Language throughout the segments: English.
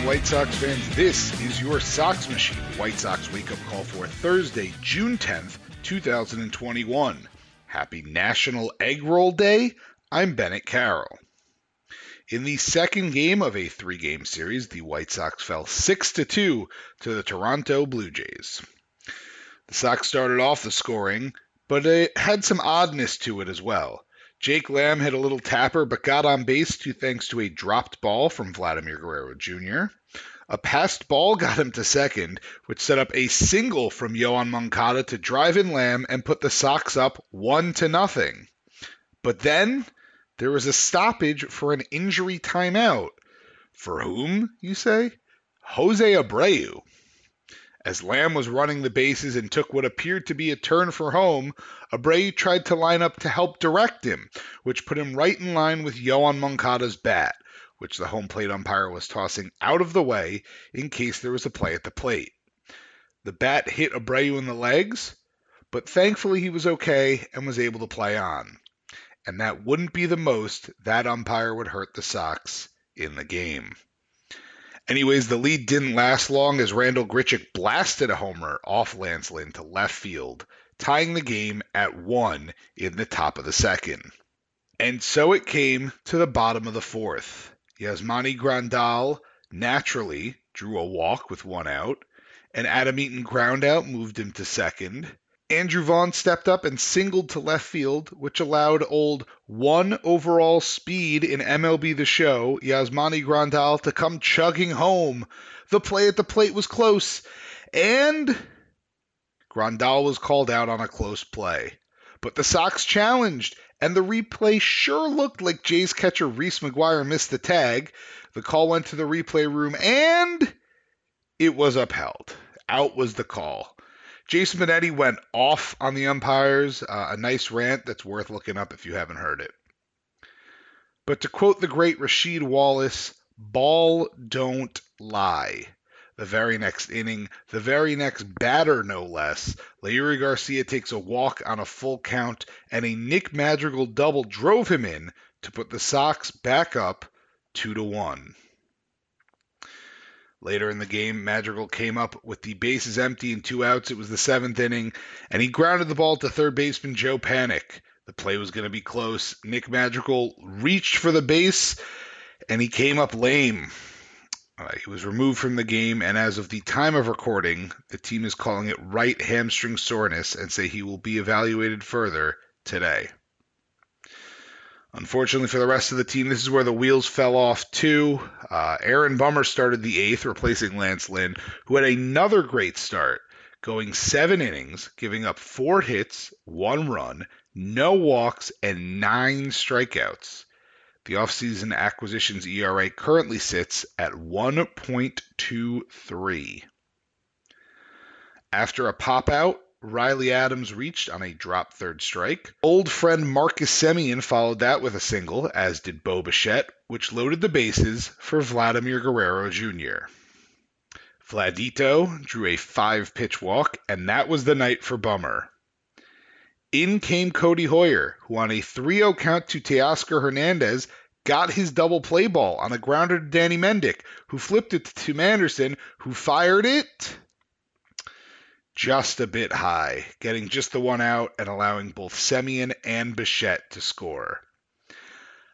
Morning, White Sox fans. This is your Sox Machine White Sox wake up call for Thursday, June 10th, 2021. Happy National Egg Roll Day. I'm Bennett Carroll. In the second game of a three game series, the White Sox fell 6 to 2 to the Toronto Blue Jays. The Sox started off the scoring, but it had some oddness to it as well. Jake Lamb hit a little tapper but got on base to thanks to a dropped ball from Vladimir Guerrero Jr. A passed ball got him to second, which set up a single from Yoan Moncada to drive in Lamb and put the Sox up one to nothing. But then there was a stoppage for an injury timeout. For whom, you say? Jose Abreu. As Lamb was running the bases and took what appeared to be a turn for home, Abreu tried to line up to help direct him, which put him right in line with Yoan Moncada's bat, which the home plate umpire was tossing out of the way in case there was a play at the plate. The bat hit Abreu in the legs, but thankfully he was okay and was able to play on. And that wouldn't be the most that umpire would hurt the Sox in the game. Anyways, the lead didn't last long as Randal Grichuk blasted a homer off Lance Lynn to left field, tying the game at one in the top of the second. And so it came to the bottom of the fourth. Yasmani Grandal naturally drew a walk with one out. and Adam Eaton ground out moved him to second. Andrew Vaughn stepped up and singled to left field, which allowed old one overall speed in MLB The Show, Yasmani Grandal, to come chugging home. The play at the plate was close, and Grandal was called out on a close play. But the Sox challenged, and the replay sure looked like Jays catcher Reese McGuire missed the tag. The call went to the replay room, and it was upheld. Out was the call. Jason Benetti went off on the umpires, uh, a nice rant that's worth looking up if you haven't heard it. But to quote the great Rasheed Wallace, ball don't lie. The very next inning, the very next batter, no less, Leury Garcia takes a walk on a full count, and a Nick Madrigal double drove him in to put the Sox back up two to one. Later in the game, Madrigal came up with the bases empty and two outs. It was the seventh inning, and he grounded the ball to third baseman Joe Panik. The play was going to be close. Nick Madrigal reached for the base, and he came up lame. Uh, he was removed from the game, and as of the time of recording, the team is calling it right hamstring soreness and say he will be evaluated further today. Unfortunately for the rest of the team, this is where the wheels fell off too. Uh, Aaron Bummer started the eighth, replacing Lance Lynn, who had another great start, going seven innings, giving up four hits, one run, no walks, and nine strikeouts. The offseason acquisitions ERA currently sits at 1.23. After a pop out, Riley Adams reached on a drop third strike. Old friend Marcus Semien followed that with a single, as did Bo Bichette, which loaded the bases for Vladimir Guerrero Jr. Vladito drew a five pitch walk, and that was the night for Bummer. In came Codi Heuer, who on a 3 0 count to Teoscar Hernandez got his double play ball on a grounder to Danny Mendick, who flipped it to Tim Anderson, who fired it just a bit high, getting just the one out and allowing both Semien and Bichette to score.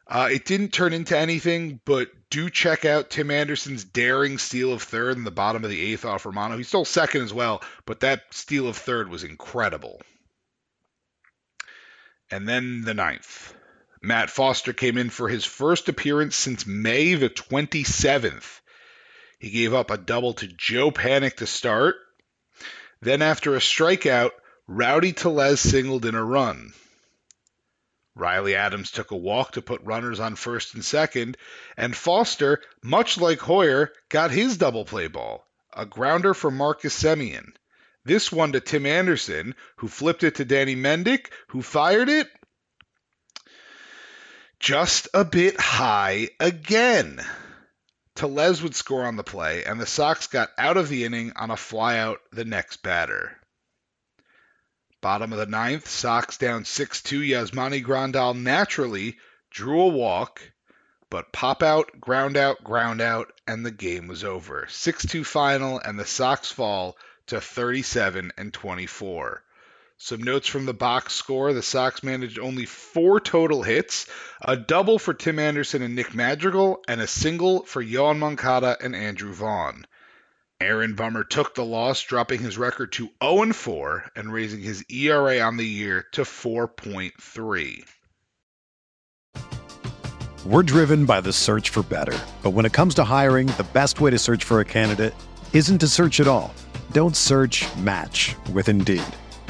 Uh, it didn't turn into anything, but do check out Tim Anderson's daring steal of third in the bottom of the eighth off Romano. He stole second as well, but that steal of third was incredible. And then the ninth. Matt Foster came in for his first appearance since May the 27th. He gave up a double to Joe Panik to start. Then, after a strikeout, Rowdy Tellez singled in a run. Riley Adams took a walk to put runners on first and second, and Foster, much like Heuer, got his double play ball, a grounder for Marcus Semien. This one to Tim Anderson, who flipped it to Danny Mendick, who fired it just a bit high again. Tellez would score on the play, and the Sox got out of the inning on a flyout the next batter. Bottom of the ninth, Sox down 6 2. Yasmani Grandal naturally drew a walk, but pop out, ground out, ground out, and the game was over. 6 2 final, and the Sox fall to 37 and 24. Some notes from the box score the Sox managed only four total hits, a double for Tim Anderson and Nick Madrigal, and a single for Yoan Moncada and Andrew Vaughn. Aaron Bummer took the loss, dropping his record to 0 4 and raising his ERA on the year to 4.3. We're driven by the search for better. But when it comes to hiring, the best way to search for a candidate isn't to search at all. Don't search match with Indeed.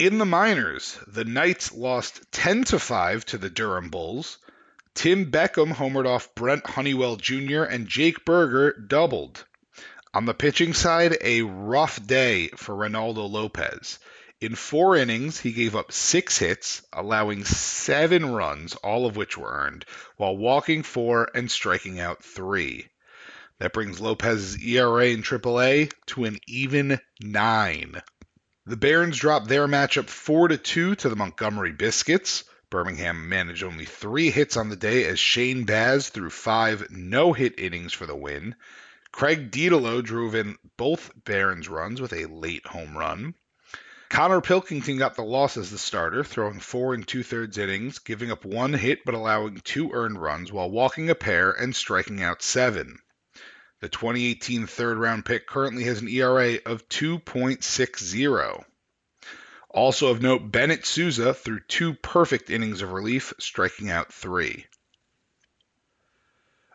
In the minors, the Knights lost 10 to 5 to the Durham Bulls. Tim Beckham homered off Brent Honeywell Jr. and Jake Burger doubled. On the pitching side, a rough day for Reynaldo Lopez. In four innings, he gave up six hits, allowing seven runs, all of which were earned, while walking four and striking out three. That brings Lopez's ERA in AAA to an even nine. The Barons dropped their matchup 4 to 2 to the Montgomery Biscuits. Birmingham managed only three hits on the day as Shane Baz threw five no hit innings for the win. Craig Dedelow drove in both Barons runs with a late home run. Connor Pilkington got the loss as the starter, throwing four and two thirds innings, giving up one hit but allowing two earned runs while walking a pair and striking out seven. The 2018 third round pick currently has an ERA of 2.60. Also of note, Bennett Sousa threw two perfect innings of relief, striking out three.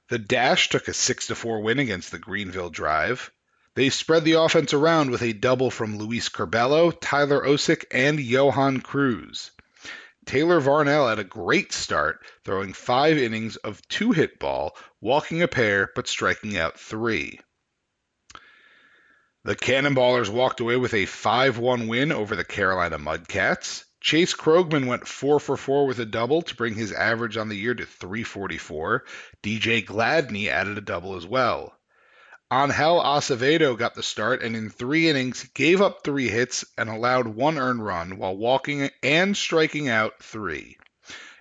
The Dash took a 6 4 win against the Greenville Drive. They spread the offense around with a double from Luis Curbelo, Tyler Osik, and Johan Cruz. Taylor Varnell had a great start, throwing five innings of two hit ball, walking a pair, but striking out three. The Cannonballers walked away with a 5 1 win over the Carolina Mudcats. Chase Krogman went 4 for 4 with a double to bring his average on the year to 344. DJ Gladney added a double as well. Angel Acevedo got the start and in three innings gave up three hits and allowed one earned run while walking and striking out three.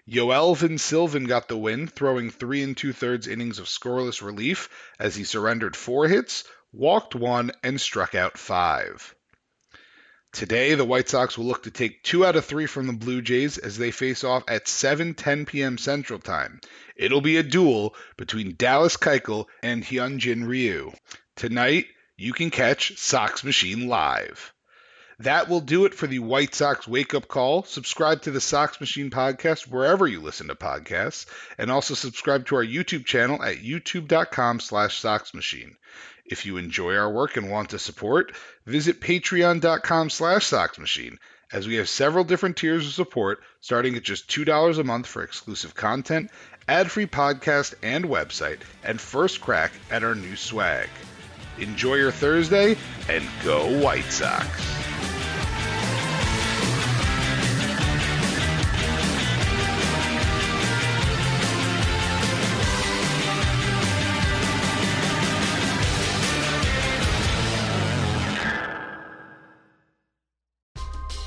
Yoelvin Silven got the win, throwing three and two thirds innings of scoreless relief as he surrendered four hits, walked one, and struck out five. Today, the White Sox will look to take two out of three from the Blue Jays as they face off at 7:10 p.m. Central Time. It'll be a duel between Dallas Keuchel and Hyunjin Ryu. Tonight, you can catch Sox Machine live. That will do it for the White Sox Wake Up Call. Subscribe to the Sox Machine podcast wherever you listen to podcasts, and also subscribe to our YouTube channel at youtube.com slash soxmachine. If you enjoy our work and want to support, visit patreon.com slash soxmachine, as we have several different tiers of support, starting at just $2 a month for exclusive content, ad-free podcast and website, and first crack at our new swag. Enjoy your Thursday, and go White Sox!